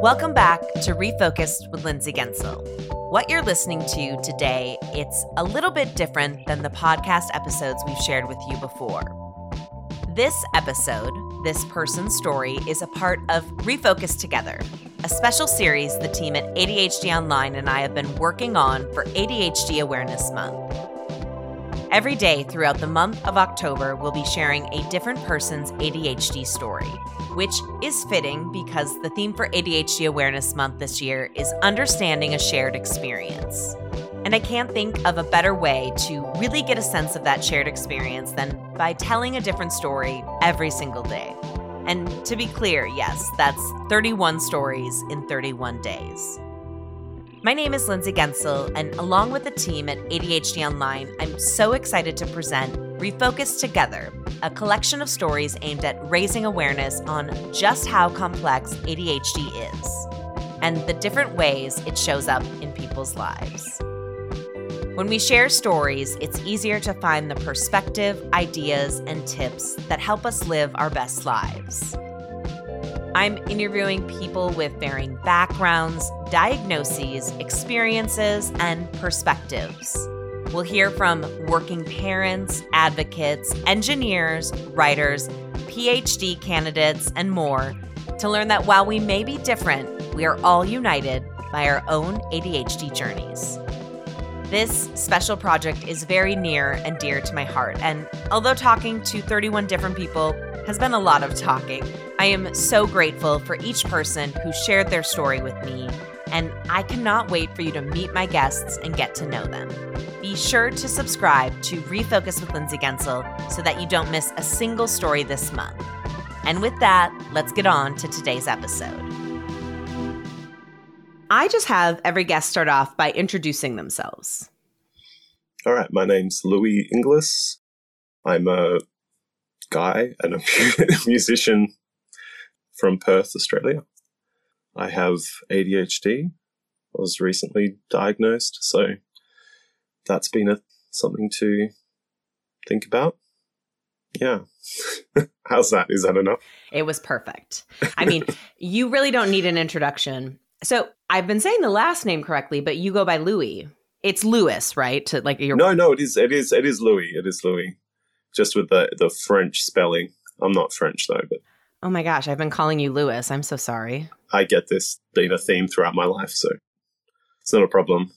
Welcome back to Refocused with Lindsay Guentzel. What you're listening to today, it's a little bit different than the podcast episodes we've shared with you before. This episode, this person's story, is a part of Refocused Together, a special series the team at ADHD Online and I have been working on for ADHD Awareness Month. Every day throughout the month of October, we'll be sharing a different person's ADHD story which is fitting because the theme for ADHD Awareness Month this year is understanding a shared experience. And I can't think of a better way to really get a sense of that shared experience than by telling a different story every single day. And to be clear, yes, that's 31 stories in 31 days. My name is Lindsay Guentzel, and along with the team at ADHD Online, I'm so excited to present Refocused Together, a collection of stories aimed at raising awareness on just how complex ADHD is and the different ways it shows up in people's lives. When we share stories, it's easier to find the perspective, ideas, and tips that help us live our best lives. I'm interviewing people with varying backgrounds, diagnoses, experiences, and perspectives. We'll hear from working parents, advocates, engineers, writers, PhD candidates, and more to learn that while we may be different, we are all united by our own ADHD journeys. This special project is very near and dear to my heart, and although talking to 31 different people has been a lot of talking. I am so grateful for each person who shared their story with me, and I cannot wait for you to meet my guests and get to know them. Be sure to subscribe to Refocused with Lindsay Guentzel so that you don't miss a single story this month. And with that, let's get on to today's episode. I just have every guest start off by introducing themselves. All right, my name's Louis Inglis. I'm a guy and a musician from Perth, Australia. I have ADHD. I was recently diagnosed, so that's been a, something to think about. Yeah. How's that? Is that enough? It was perfect. I mean, you really don't need an introduction. So I've been saying the last name correctly, but you go by Louis. It's Louis, right? To like your No, no, it is it is it is Louis. It is Louis just with the the French spelling. I'm not French though, but oh my gosh, I've been calling you Lewis. I'm so sorry. I get this being a theme throughout my life, so it's not a problem.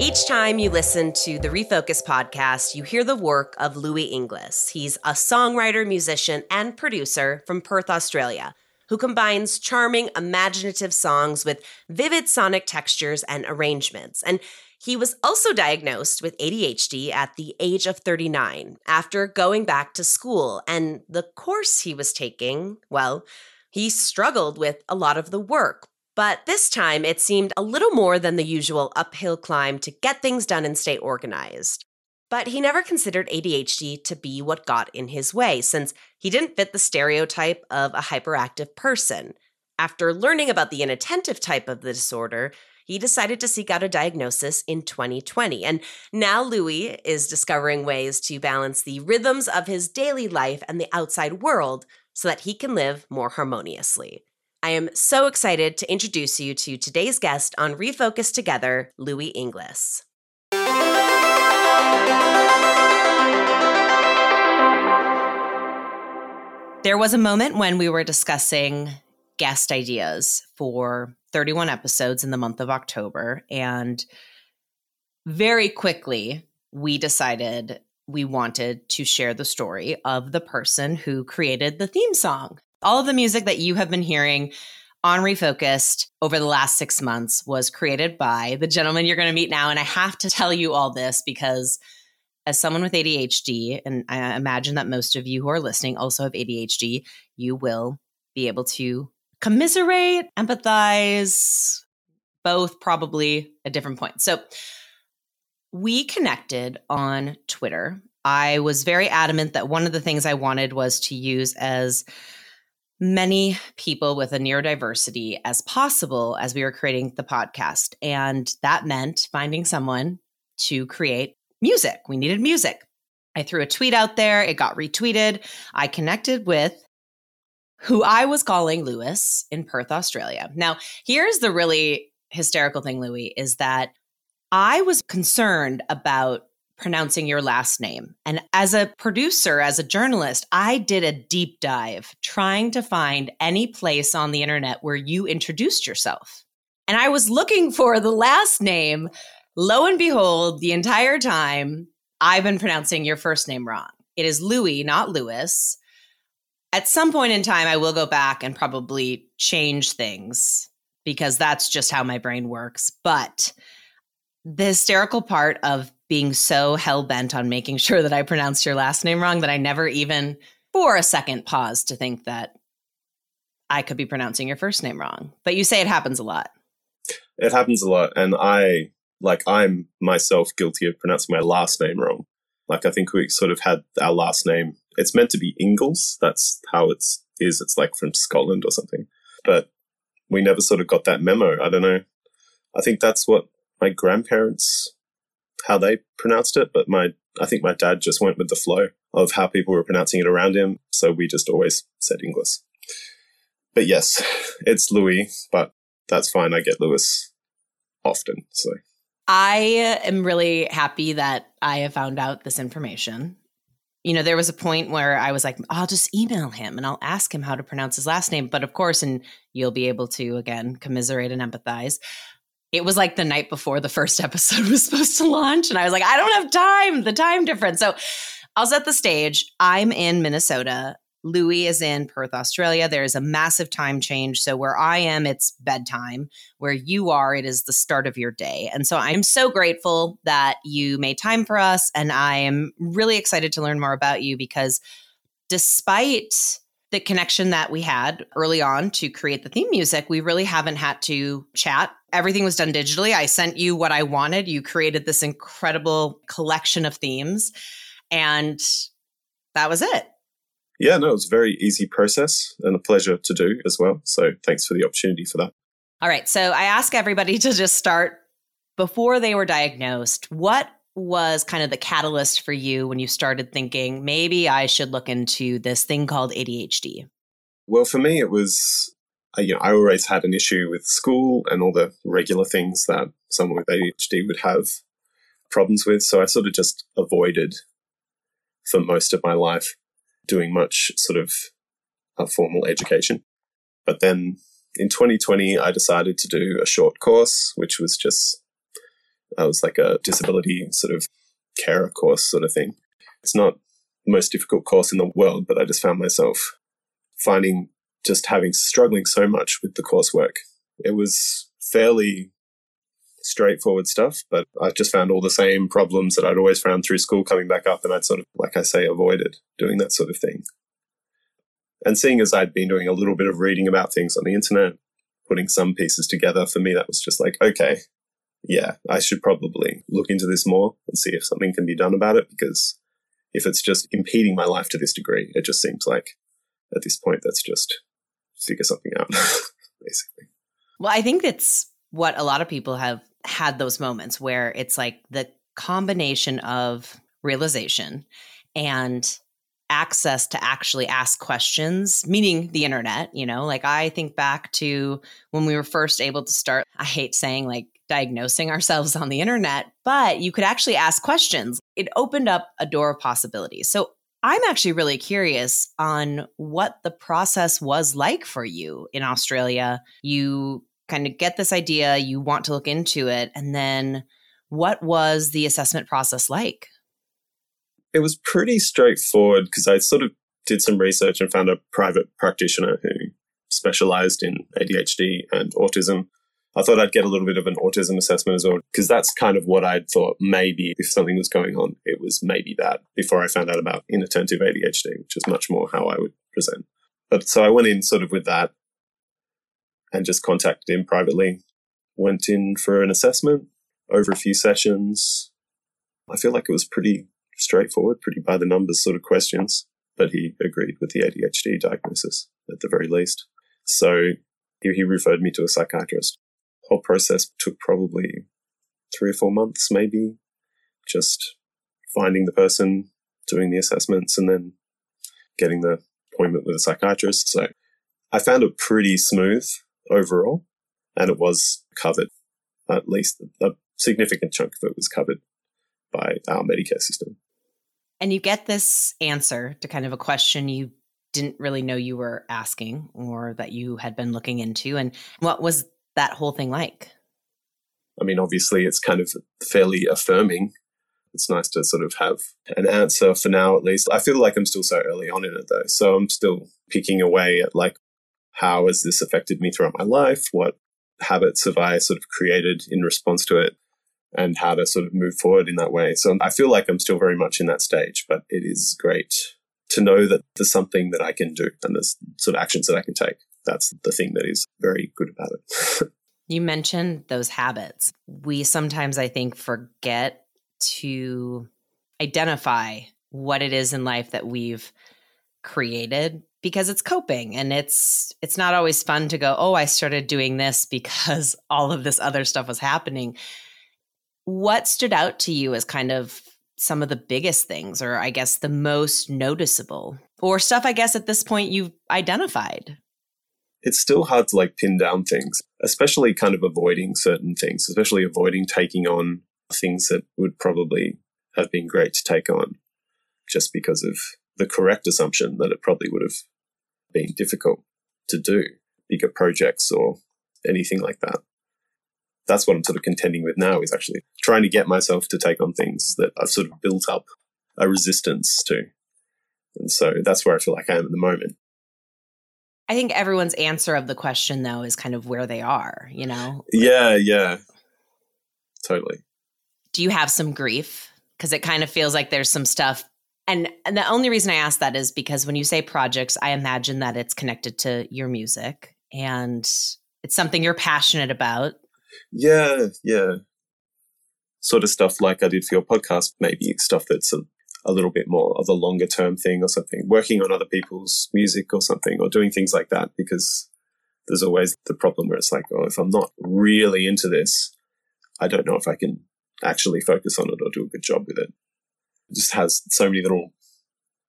Each time you listen to the Refocus podcast, you hear the work of Louis Inglis. He's a songwriter, musician, and producer from Perth, Australia who combines charming, imaginative songs with vivid sonic textures and arrangements. And he was also diagnosed with ADHD at the age of 39 after going back to school. And the course he was taking, well, he struggled with a lot of the work. But this time, it seemed a little more than the usual uphill climb to get things done and stay organized. But he never considered ADHD to be what got in his way, since he didn't fit the stereotype of a hyperactive person. After learning about the inattentive type of the disorder, he decided to seek out a diagnosis in 2020. And now Louis is discovering ways to balance the rhythms of his daily life and the outside world so that he can live more harmoniously. I am so excited to introduce you to today's guest on Refocused Together, Louis Inglis. There was a moment when we were discussing guest ideas for 31 episodes in the month of October. And very quickly, we decided we wanted to share the story of the person who created the theme song. All of the music that you have been hearing on Refocused over the last six months was created by the gentleman you're going to meet now. And I have to tell you all this because as someone with ADHD, and I imagine that most of you who are listening also have ADHD, you will be able to commiserate, empathize, both probably at different points. So we connected on Twitter. I was very adamant that one of the things I wanted was to use as many people with a neurodiversity as possible as we were creating the podcast. And that meant finding someone to create music. We needed music. I threw a tweet out there, it got retweeted. I connected with who I was calling Lewis in Perth, Australia. Now, here's the really hysterical thing, Louis, is that I was concerned about pronouncing your last name. And as a producer, as a journalist, I did a deep dive trying to find any place on the internet where you introduced yourself. And I was looking for the last name. Lo and behold, the entire time, I've been pronouncing your first name wrong. It is Louis, not Lewis. At some point in time, I will go back and probably change things because that's just how my brain works. But the hysterical part of being so hell bent on making sure that I pronounced your last name wrong that I never even for a second paused to think that I could be pronouncing your first name wrong. But you say it happens a lot. It happens a lot. And I, like, I'm myself guilty of pronouncing my last name wrong. Like, I think we sort of had our last name. It's meant to be Ingles. That's how it's is. It's like from Scotland or something. But we never sort of got that memo. I don't know. I think that's what my grandparents how they pronounced it, but my I think my dad just went with the flow of how people were pronouncing it around him, so we just always said English. But yes, it's Louis, but that's fine. I get Lewis often, so. I am really happy that I have found out this information. You know, there was a point where I was like, I'll just email him and I'll ask him how to pronounce his last name. But of course, and you'll be able to again commiserate and empathize it was like the night before the first episode was supposed to launch. And I was like, I don't have time, the time difference. So I'll set the stage. I'm in Minnesota. Louis is in Perth, Australia. There is a massive time change. So where I am, it's bedtime. Where you are, it is the start of your day. And so I'm so grateful that you made time for us. And I am really excited to learn more about you because despite the connection that we had early on to create the theme music, we really haven't had to chat. Everything was done digitally. I sent you what I wanted. You created this incredible collection of themes, and that was it. Yeah, no, it was a very easy process and a pleasure to do as well. So thanks for the opportunity for that. All right. So I ask everybody to just start before they were diagnosed. What was kind of the catalyst for you when you started thinking maybe I should look into this thing called ADHD? Well, for me, it was you know I always had an issue with school and all the regular things that someone with ADHD would have problems with. So I sort of just avoided for most of my life doing much sort of a formal education. But then in 2020, I decided to do a short course, which was just I was like a disability sort of carer course sort of thing. It's not the most difficult course in the world, but I just found myself finding just having struggling so much with the coursework. It was fairly straightforward stuff, but I just found all the same problems that I'd always found through school coming back up, and I'd sort of, like I say, avoided doing that sort of thing. And seeing as I'd been doing a little bit of reading about things on the internet, putting some pieces together, for me, that was just like, okay, yeah, I should probably look into this more and see if something can be done about it because if it's just impeding my life to this degree, it just seems like at this point that's just figure something out, basically. Well, I think that's what a lot of people have had those moments where it's like the combination of realization and access to actually ask questions, meaning the internet. You know, like I think back to when we were first able to start, I hate saying like diagnosing ourselves on the internet, but you could actually ask questions. It opened up a door of possibilities. So I'm actually really curious on what the process was like for you in Australia. You kind of get this idea, you want to look into it, and then what was the assessment process like? It was pretty straightforward because I sort of did some research and found a private practitioner who specialized in ADHD and autism. I thought I'd get a little bit of an autism assessment as well, because that's kind of what I'd thought maybe if something was going on, it was maybe that before I found out about inattentive ADHD, which is much more how I would present. But so I went in sort of with that and just contacted him privately, went in for an assessment over a few sessions. I feel like it was pretty straightforward, pretty by the numbers sort of questions. but he agreed with the ADHD diagnosis at the very least. So he, he referred me to a psychiatrist. Whole process took probably three or four months, maybe, just finding the person, doing the assessments, and then getting the appointment with a psychiatrist. So I found it pretty smooth overall, and it was covered. At least a significant chunk of it was covered by our Medicare system. And you get this answer to kind of a question you didn't really know you were asking or that you had been looking into. And what was that whole thing like? I mean, obviously, it's kind of fairly affirming. It's nice to sort of have an answer for now, at least. I feel like I'm still so early on in it, though. So I'm still picking away at like, how has this affected me throughout my life? What habits have I sort of created in response to it? And how to sort of move forward in that way. So I feel like I'm still very much in that stage, but it is great to know that there's something that I can do and there's sort of actions that I can take. That's the thing that is very good about it. you mentioned those habits. We sometimes, I think, forget to identify what it is in life that we've created because it's coping and it's it's not always fun to go oh i started doing this because all of this other stuff was happening what stood out to you as kind of some of the biggest things, or I guess the most noticeable, or stuff I guess at this point you've identified? It's still hard to like pin down things, especially kind of avoiding certain things, especially avoiding taking on things that would probably have been great to take on just because of the correct assumption that it probably would have been difficult to do bigger projects or anything like that that's what I'm sort of contending with now is actually trying to get myself to take on things that I've sort of built up a resistance to. And so that's where I feel like I am at the moment. I think everyone's answer of the question though is kind of where they are, you know? Yeah, yeah. Totally. Do you have some grief? Because it kind of feels like there's some stuff. And, the only reason I ask that is because when you say projects, I imagine that it's connected to your music and it's something you're passionate about yeah, yeah. Sort of stuff like I did for your podcast, maybe stuff that's a, a little bit more of a longer term thing or something, working on other people's music or something, or doing things like that, because there's always the problem where it's like, oh, if I'm not really into this, I don't know if I can actually focus on it or do a good job with it. It just has so many little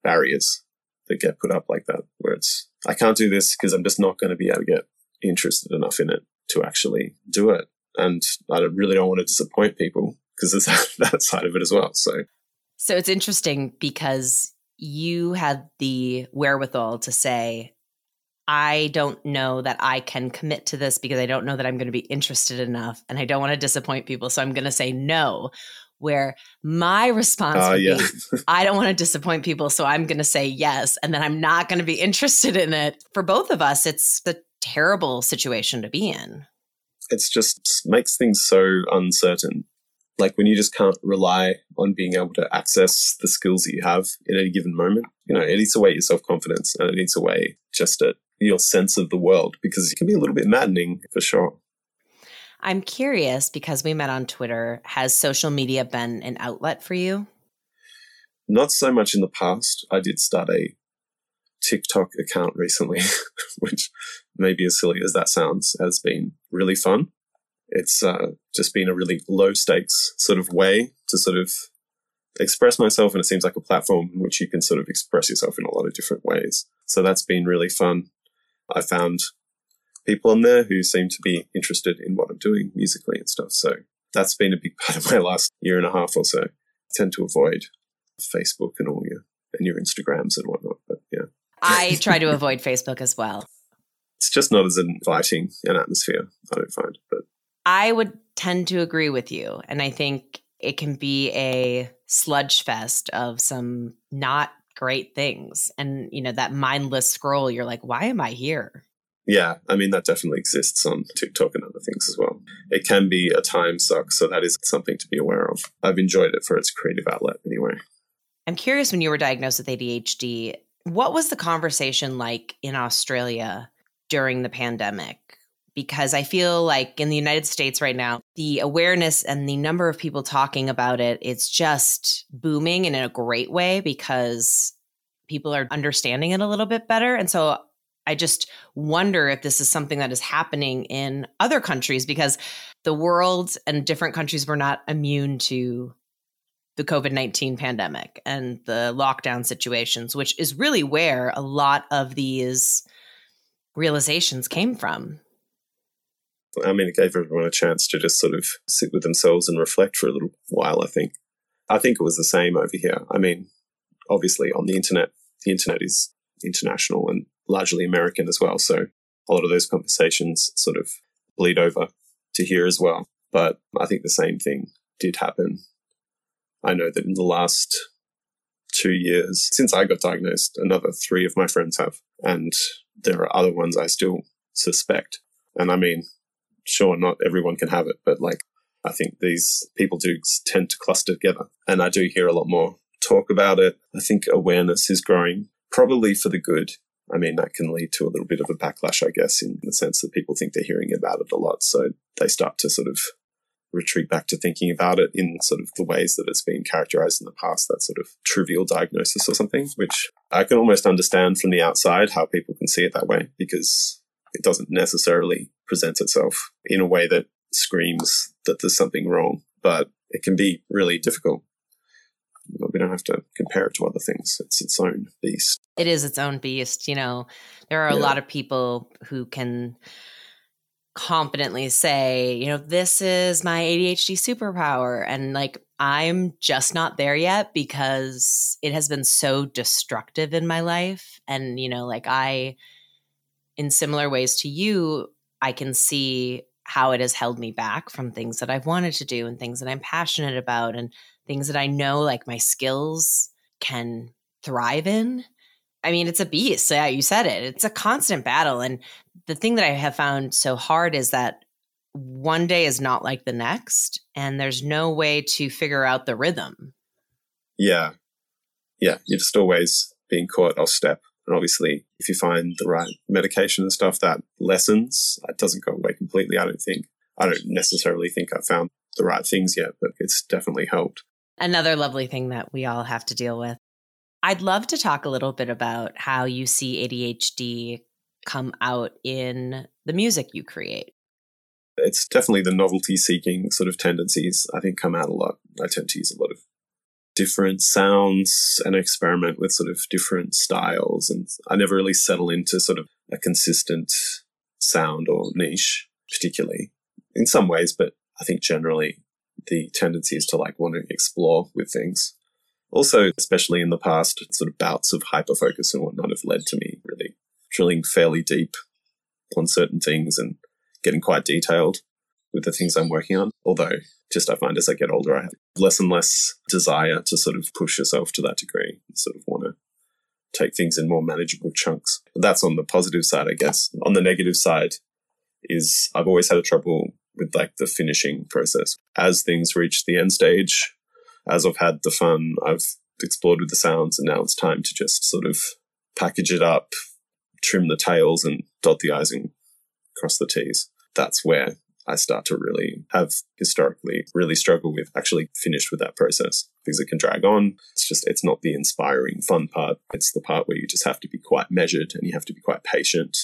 barriers that get put up like that, where it's, I can't do this because I'm just not going to be able to get interested enough in it to actually do it and I really don't want to disappoint people because there's that side of it as well. So, so it's interesting because you had the wherewithal to say, I don't know that I can commit to this because I don't know that I'm going to be interested enough and I don't want to disappoint people. So I'm going to say no. Where my response uh, yeah. be, I don't want to disappoint people. So I'm going to say yes. And then I'm not going to be interested in it. For both of us, it's the terrible situation to be in it's just makes things so uncertain. Like when you just can't rely on being able to access the skills that you have in any given moment, you know, it eats away your self confidence and it eats away just at your sense of the world because it can be a little bit maddening for sure. I'm curious because we met on Twitter. Has social media been an outlet for you? Not so much in the past. I did start a TikTok account recently, which maybe as silly as that sounds, has been really fun. It's uh, just been a really low stakes sort of way to sort of express myself, and it seems like a platform in which you can sort of express yourself in a lot of different ways. So that's been really fun. I found people on there who seem to be interested in what I'm doing musically and stuff. So that's been a big part of my last year and a half or so. I tend to avoid Facebook and all your and your Instagrams and whatnot. But yeah. I try to avoid Facebook as well. It's just not as inviting an atmosphere, I don't find. But I would tend to agree with you. And I think it can be a sludge fest of some not great things. And, you know, that mindless scroll, you're like, why am I here? Yeah, I mean, that definitely exists on TikTok and other things as well. It can be a time suck, so that is something to be aware of. I've enjoyed it for its creative outlet anyway. I'm curious when you were diagnosed with ADHD, what was the conversation like in Australia during the pandemic? Because I feel like in the United States right now, the awareness and the number of people talking about it, it's just booming and in a great way because people are understanding it a little bit better. And so I just wonder if this is something that is happening in other countries because the world and different countries were not immune to the COVID 19 pandemic and the lockdown situations, which is really where a lot of these realizations came from. I mean, it gave everyone a chance to just sort of sit with themselves and reflect for a little while, I think. I think it was the same over here. I mean, obviously on the internet, the internet is international and largely American as well. So a lot of those conversations sort of bleed over to here as well. But I think the same thing did happen. I know that in the last two years, since I got diagnosed, another three of my friends have. And there are other ones I still suspect. And I mean, sure, not everyone can have it, but like, I think these people do tend to cluster together. And I do hear a lot more talk about it. I think awareness is growing, probably for the good. I mean, that can lead to a little bit of a backlash, I guess, in the sense that people think they're hearing about it a lot. So they start to sort of retreat back to thinking about it in sort of the ways that it's been characterized in the past, that sort of trivial diagnosis or something, which I can almost understand from the outside how people can see it that way because it doesn't necessarily present itself in a way that screams that there's something wrong, but it can be really difficult. But We don't have to compare it to other things. It's its own beast. It is its own beast. You know, there are a lot of people who can confidently say, you know, this is my ADHD superpower. And like, I'm just not there yet because it has been so destructive in my life. And, you know, like, I, in similar ways to you, I can see how it has held me back from things that I've wanted to do and things that I'm passionate about and things that I know like my skills can thrive in. I mean, it's a beast. Yeah, you said it. It's a constant battle. And the thing that I have found so hard is that one day is not like the next, and there's no way to figure out the rhythm. Yeah. Yeah. You're just always being caught off step. And obviously, if you find the right medication and stuff, that lessens. It doesn't go away completely, I don't think. I don't necessarily think I've found the right things yet, but it's definitely helped. Another lovely thing that we all have to deal with. I'd love to talk a little bit about how you see ADHD come out in the music you create? It's definitely the novelty seeking sort of tendencies, I think, come out a lot. I tend to use a lot of different sounds and experiment with sort of different styles. And I never really settle into sort of a consistent sound or niche, particularly in some ways, but I think generally the tendency is to like want to explore with things. Also, especially in the past, sort of bouts of hyper focus and whatnot have led to me really drilling fairly deep on certain things and getting quite detailed with the things I'm working on. Although, just I find as I get older, I have less and less desire to sort of push yourself to that degree. You sort of want to take things in more manageable chunks. That's on the positive side, I guess. On the negative side is I've always had a trouble with like the finishing process. As things reach the end stage, as I've had the fun, I've explored with the sounds and now it's time to just sort of package it up, trim the tails and dot the I's and cross the T's. That's where I start to really have historically really struggled with actually finished with that process because it can drag on. It's just, it's not the inspiring fun part. It's the part where you just have to be quite measured and you have to be quite patient.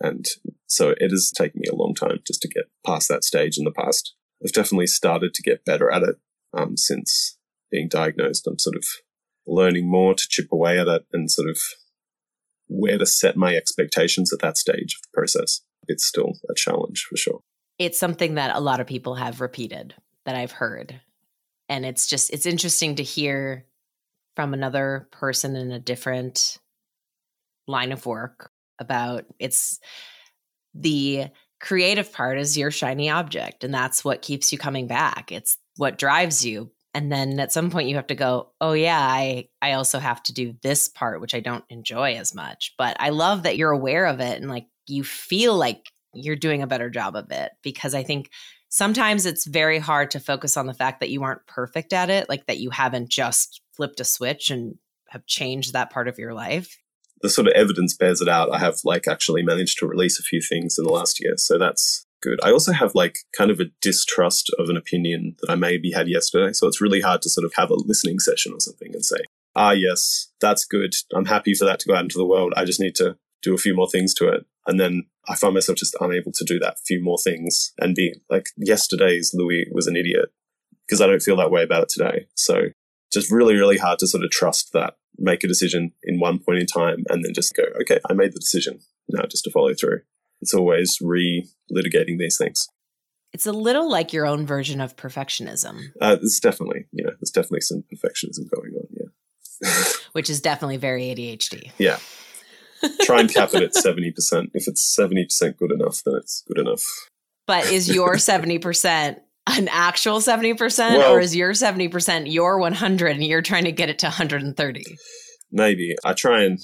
And so it has taken me a long time just to get past that stage in the past. I've definitely started to get better at it um, since being diagnosed. I'm sort of learning more to chip away at it and sort of where to set my expectations at that stage of the process. It's still a challenge for sure. It's something that a lot of people have repeated that I've heard. And it's just, it's interesting to hear from another person in a different line of work about it's the creative part is your shiny object and that's what keeps you coming back it's what drives you. And then at some point you have to go oh yeah i i also have to do this part which i don't enjoy as much. But i love that you're aware of it and like you feel like you're doing a better job of it because i think sometimes it's very hard to focus on the fact that you aren't perfect at it like that you haven't just flipped a switch and have changed that part of your life. The sort of evidence bears it out. I have like actually managed to release a few things in the last year. So that's good. I also have like kind of a distrust of an opinion that I maybe had yesterday. So it's really hard to sort of have a listening session or something and say, ah, yes, that's good. I'm happy for that to go out into the world. I just need to do a few more things to it. And then I find myself just unable to do that few more things and be like, yesterday's Louis was an idiot because I don't feel that way about it today. So just really, really hard to sort of trust that, make a decision in one point in time and then just go, okay, I made the decision. Now just to follow through. It's always re litigating these things. It's a little like your own version of perfectionism. Uh, there's definitely, you know, there's definitely some perfectionism going on. Yeah. Which is definitely very ADHD. Yeah. Try and cap it at 70%. If it's 70% good enough, then it's good enough. But is your 70% an actual 70% well, or is your 70% your 100 and you're trying to get it to 130? Maybe. I try and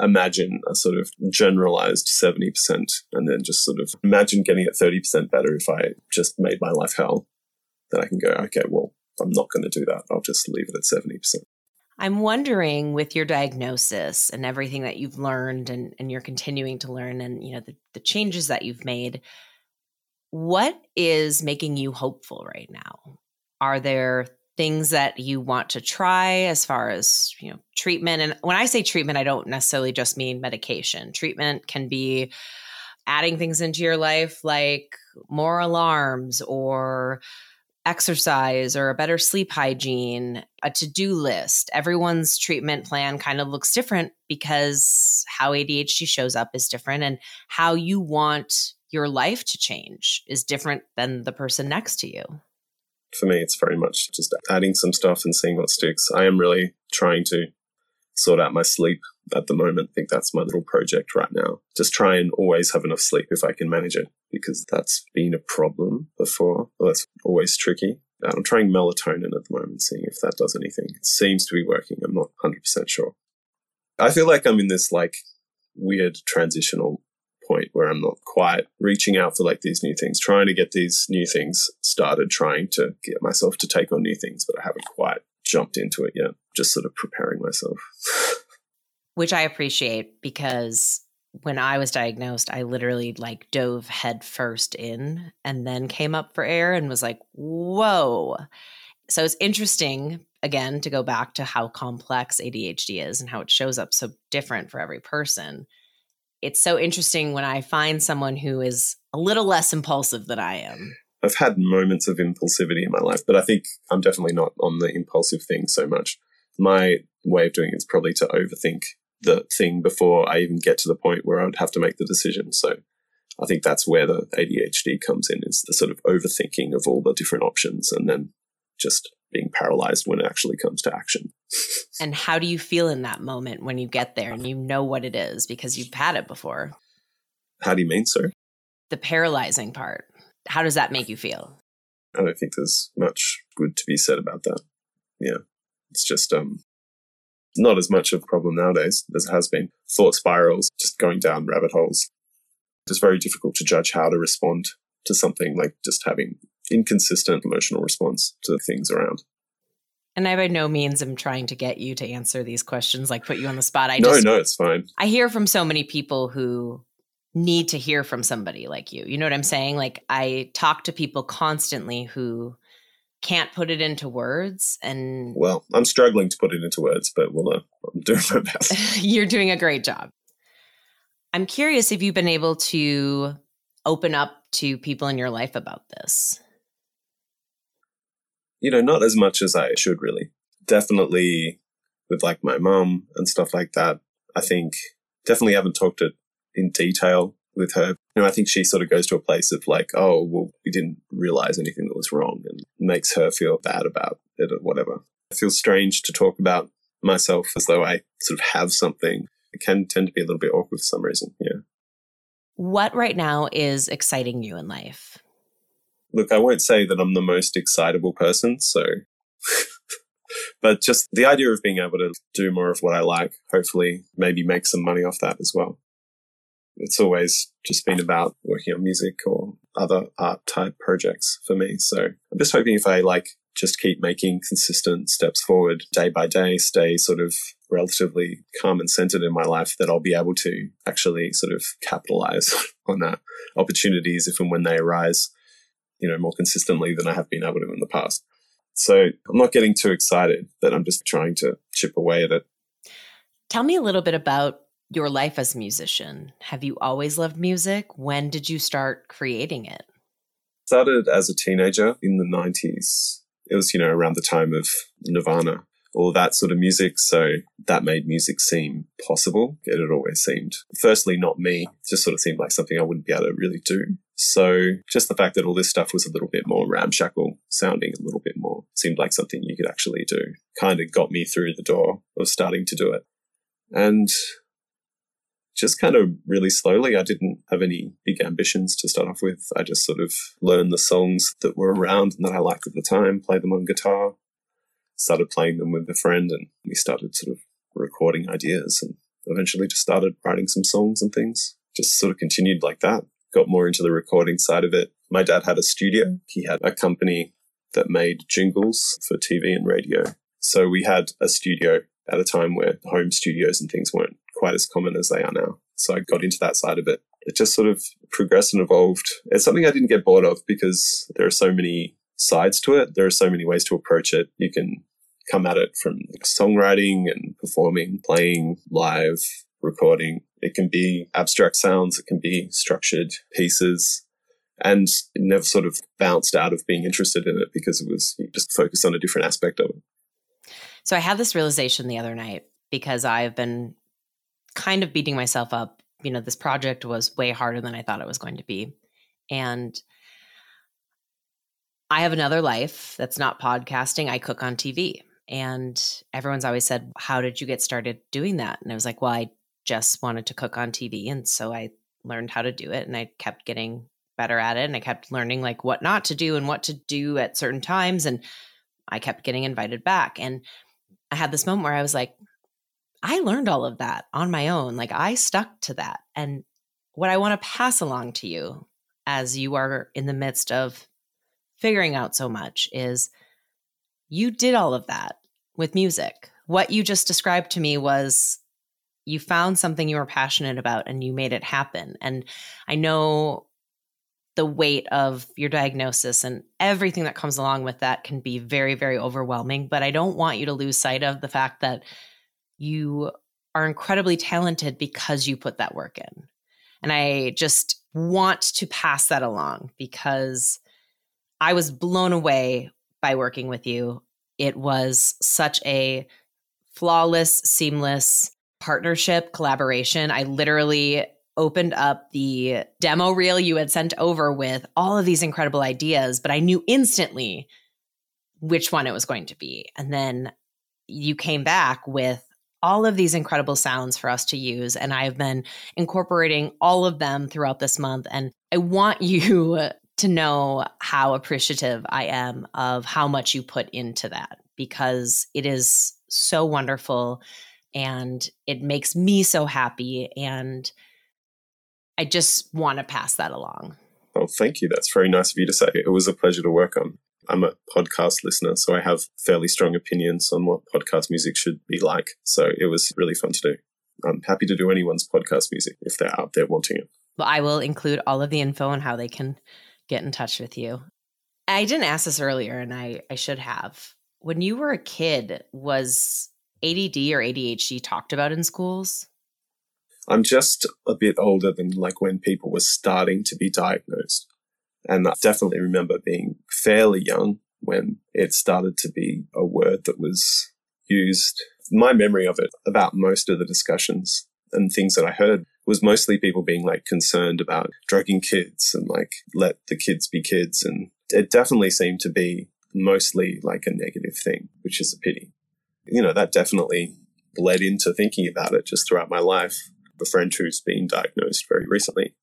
imagine a sort of generalized 70% and then just sort of imagine getting it 30% better if I just made my life hell. Then I can go, okay, well, I'm not going to do that. I'll just leave it at 70%. I'm wondering with your diagnosis and everything that you've learned and, and you're continuing to learn and you know the, the changes that you've made, what is making you hopeful right now? Are there things that you want to try as far as you know treatment and when i say treatment i don't necessarily just mean medication treatment can be adding things into your life like more alarms or exercise or a better sleep hygiene, a to do list. Everyone's treatment plan kind of looks different because how ADHD shows up is different and how you want your life to change is different than the person next to you. For me, it's very much just adding some stuff and seeing what sticks. I am really trying to sort out my sleep at the moment. I think that's my little project right now. Just try and always have enough sleep if I can manage it, because that's been a problem before. Well, that's always tricky. I'm trying melatonin at the moment, seeing if that does anything. It seems to be working. I'm not 100% sure. I feel like I'm in this like weird transitional point where I'm not quite reaching out for like these new things, trying to get these new things started, trying to get myself to take on new things, but I haven't quite jumped into it yet. Just sort of preparing myself. Which I appreciate because when I was diagnosed, I literally like dove head first in and then came up for air and was like, whoa. So it's interesting, again, to go back to how complex ADHD is and how it shows up so different for every person. It's so interesting when I find someone who is a little less impulsive than I am I've had moments of impulsivity in my life, but I think I'm definitely not on the impulsive thing so much. My way of doing it is probably to overthink the thing before I even get to the point where I would have to make the decision. So I think that's where the ADHD comes in is the sort of overthinking of all the different options and then just being paralyzed when it actually comes to action. and how do you feel in that moment when you get there and you know what it is because you've had it before? How do you mean, sir? The paralyzing part how does that make you feel? I don't think there's much good to be said about that. Yeah. It's just um not as much of a problem nowadays as it has been. Thought spirals, just going down rabbit holes. It's very difficult to judge how to respond to something like just having inconsistent emotional response to things around. And I by no means am trying to get you to answer these questions, like put you on the spot. I no, just, no, it's fine. I hear from so many people who need to hear from somebody like you. You know what I'm saying? Like I talk to people constantly who can't put it into words and well i'm struggling to put it into words but we'll uh, i'm doing my best you're doing a great job i'm curious if you've been able to open up to people in your life about this you know not as much as i should really definitely with like my mom and stuff like that i think definitely haven't talked it in detail with her. You know, I think she sort of goes to a place of like, oh, well, we didn't realize anything that was wrong and makes her feel bad about it or whatever. It feels strange to talk about myself as though I sort of have something. It can tend to be a little bit awkward for some reason. Yeah. What right now is exciting you in life? Look, I won't say that I'm the most excitable person, so but just the idea of being able to do more of what I like, hopefully maybe make some money off that as well it's always just been about working on music or other art type projects for me. So I'm just hoping if I like just keep making consistent steps forward day by day, stay sort of relatively calm and centered in my life, that I'll be able to actually sort of capitalize on that opportunities if and when they arise, you know, more consistently than I have been able to in the past. So I'm not getting too excited, that I'm just trying to chip away at it. Tell me a little bit about your life as a musician. Have you always loved music? When did you start creating it? Started as a teenager in the 90s. It was, you know, around the time of Nirvana, all that sort of music. So that made music seem possible. It had always seemed, firstly, not me. It just sort of seemed like something I wouldn't be able to really do. So just the fact that all this stuff was a little bit more ramshackle sounding, a little bit more seemed like something you could actually do, kind of got me through the door of starting to do it. And just kind of really slowly. I didn't have any big ambitions to start off with. I just sort of learned the songs that were around and that I liked at the time, played them on guitar, started playing them with a friend, and we started sort of recording ideas and eventually just started writing some songs and things. Just sort of continued like that. Got more into the recording side of it. My dad had a studio. Mm. He had a company that made jingles for TV and radio. So we had a studio at a time where home studios and things weren't quite as common as they are now. So I got into that side of it. It just sort of progressed and evolved. It's something I didn't get bored of because there are so many sides to it. There are so many ways to approach it. You can come at it from songwriting and performing, playing live, recording. It can be abstract sounds. It can be structured pieces. And it never sort of bounced out of being interested in it because it was just focused on a different aspect of it. So I had this realization the other night because I've been kind of beating myself up. You know, this project was way harder than I thought it was going to be. And I have another life that's not podcasting. I cook on TV. And everyone's always said, How did you get started doing that? And I was like, Well, I just wanted to cook on TV. And so I learned how to do it and I kept getting better at it. And I kept learning like what not to do and what to do at certain times. And I kept getting invited back. And I had this moment where I was like, I learned all of that on my own. Like I stuck to that. And what I want to pass along to you as you are in the midst of figuring out so much is you did all of that with music. What you just described to me was you found something you were passionate about and you made it happen. And I know the weight of your diagnosis and everything that comes along with that can be very, very overwhelming. But I don't want you to lose sight of the fact that you are incredibly talented because you put that work in. And I just want to pass that along because I was blown away by working with you. It was such a flawless, seamless partnership, collaboration. I literally opened up the demo reel you had sent over with all of these incredible ideas, but I knew instantly which one it was going to be. And then you came back with all of these incredible sounds for us to use. And I've been incorporating all of them throughout this month. And I want you to know how appreciative I am of how much you put into that because it is so wonderful and it makes me so happy. And I just want to pass that along. Well, thank you. That's very nice of you to say. It was a pleasure to work on. I'm a podcast listener, so I have fairly strong opinions on what podcast music should be like. So it was really fun to do. I'm happy to do anyone's podcast music if they're out there wanting it. Well, I will include all of the info on how they can get in touch with you. I didn't ask this earlier, and I, I should have. When you were a kid, was ADD or ADHD talked about in schools? I'm just a bit older than like when people were starting to be diagnosed. And I definitely remember being fairly young when it started to be a word that was used. My memory of it about most of the discussions and things that I heard was mostly people being like concerned about drugging kids and like let the kids be kids. And it definitely seemed to be mostly like a negative thing, which is a pity. You know, that definitely bled into thinking about it just throughout my life a friend who's been diagnosed very recently.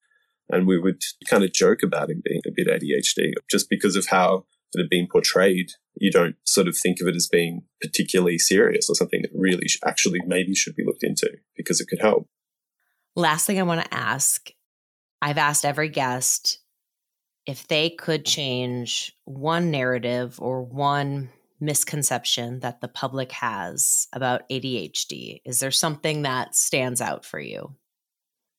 And we would kind of joke about him being a bit ADHD just because of how it had been portrayed. You don't sort of think of it as being particularly serious or something that really actually maybe should be looked into because it could help. Last thing I want to ask I've asked every guest if they could change one narrative or one misconception that the public has about ADHD? Is there something that stands out for you?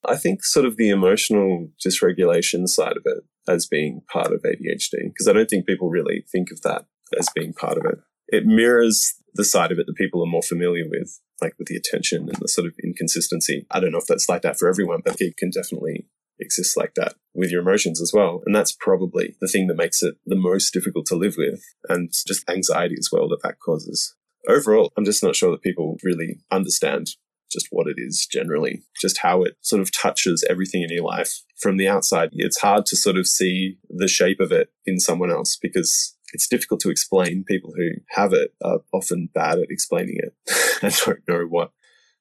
I think sort of the emotional dysregulation side of it as being part of ADHD, because I don't think people really think of that as being part of it. It mirrors the side of it that people are more familiar with, like with the attention and the sort of inconsistency. I don't know if that's like that for everyone, but it can definitely exist like that with your emotions as well. And that's probably the thing that makes it the most difficult to live with and just anxiety as well that that causes. Overall, I'm just not sure that people really understand just what it is generally, just how it sort of touches everything in your life from the outside. It's hard to sort of see the shape of it in someone else because it's difficult to explain. People who have it are often bad at explaining it and don't know what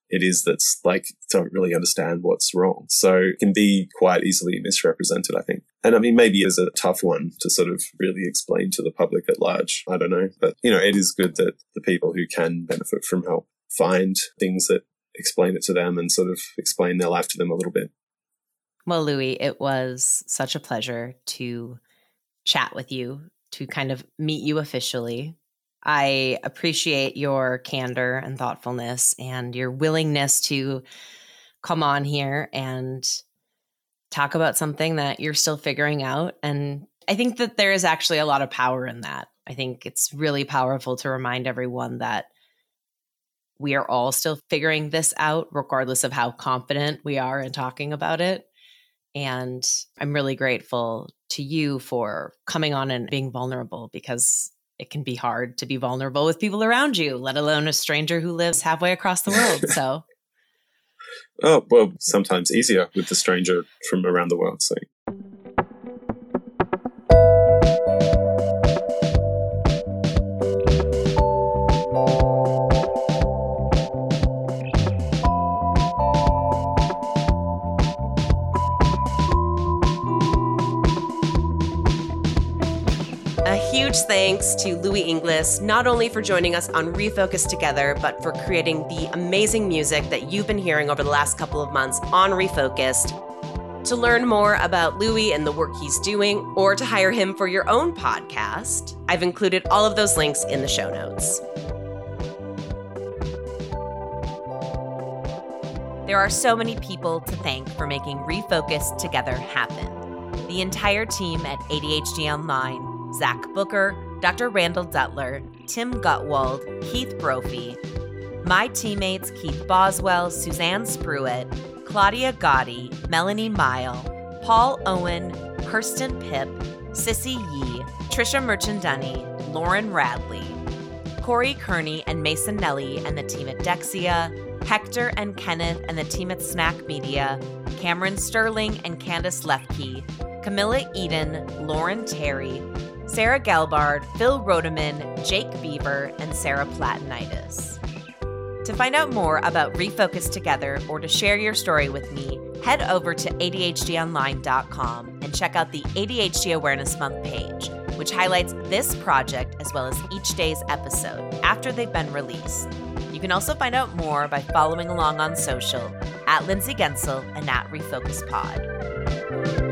it is that's like don't really understand what's wrong. So it can be quite easily misrepresented, I think. And I mean, maybe it's a tough one to sort of really explain to the public at large. I don't know. But, you know, it is good that the people who can benefit from help find things that explain it to them and sort of explain their life to them a little bit. Well, Louis, it was such a pleasure to chat with you, to kind of meet you officially. I appreciate your candor and thoughtfulness and your willingness to come on here and talk about something that you're still figuring out. And I think that there is actually a lot of power in that. I think it's really powerful to remind everyone that we are all still figuring this out, regardless of how confident we are in talking about it. And I'm really grateful to you for coming on and being vulnerable because it can be hard to be vulnerable with people around you, let alone a stranger who lives halfway across the world. So, oh, well, sometimes easier with the stranger from around the world. So, thanks to Louis Inglis, not only for joining us on Refocused Together, but for creating the amazing music that you've been hearing over the last couple of months on Refocused. To learn more about Louis and the work he's doing, or to hire him for your own podcast, I've included all of those links in the show notes. There are so many people to thank for making Refocused Together happen. The entire team at ADHD Online Zach Booker, Dr. Randall Dutler, Tim Gutwald, Keith Brophy, my teammates Keith Boswell, Suzanne Spruitt, Claudia Gotti, Melanie Mile, Paul Owen, Kirsten Pip, Sissy Yee, Trisha Merchandani, Lauren Radley, Corey Kearney and Mason Nelly and the team at Dexia, Hector and Kenneth and the team at Snack Media, Cameron Sterling and Candace Lefke, Camilla Eden, Lauren Terry, Sarah Gelbard, Phil Rodeman, Jake Beaver, and Sarah Platinitis. To find out more about Refocused Together or to share your story with me, head over to ADHDonline.com and check out the ADHD Awareness Month page, which highlights this project as well as each day's episode after they've been released. You can also find out more by following along on social at Lindsay Guentzel and at Refocus Pod.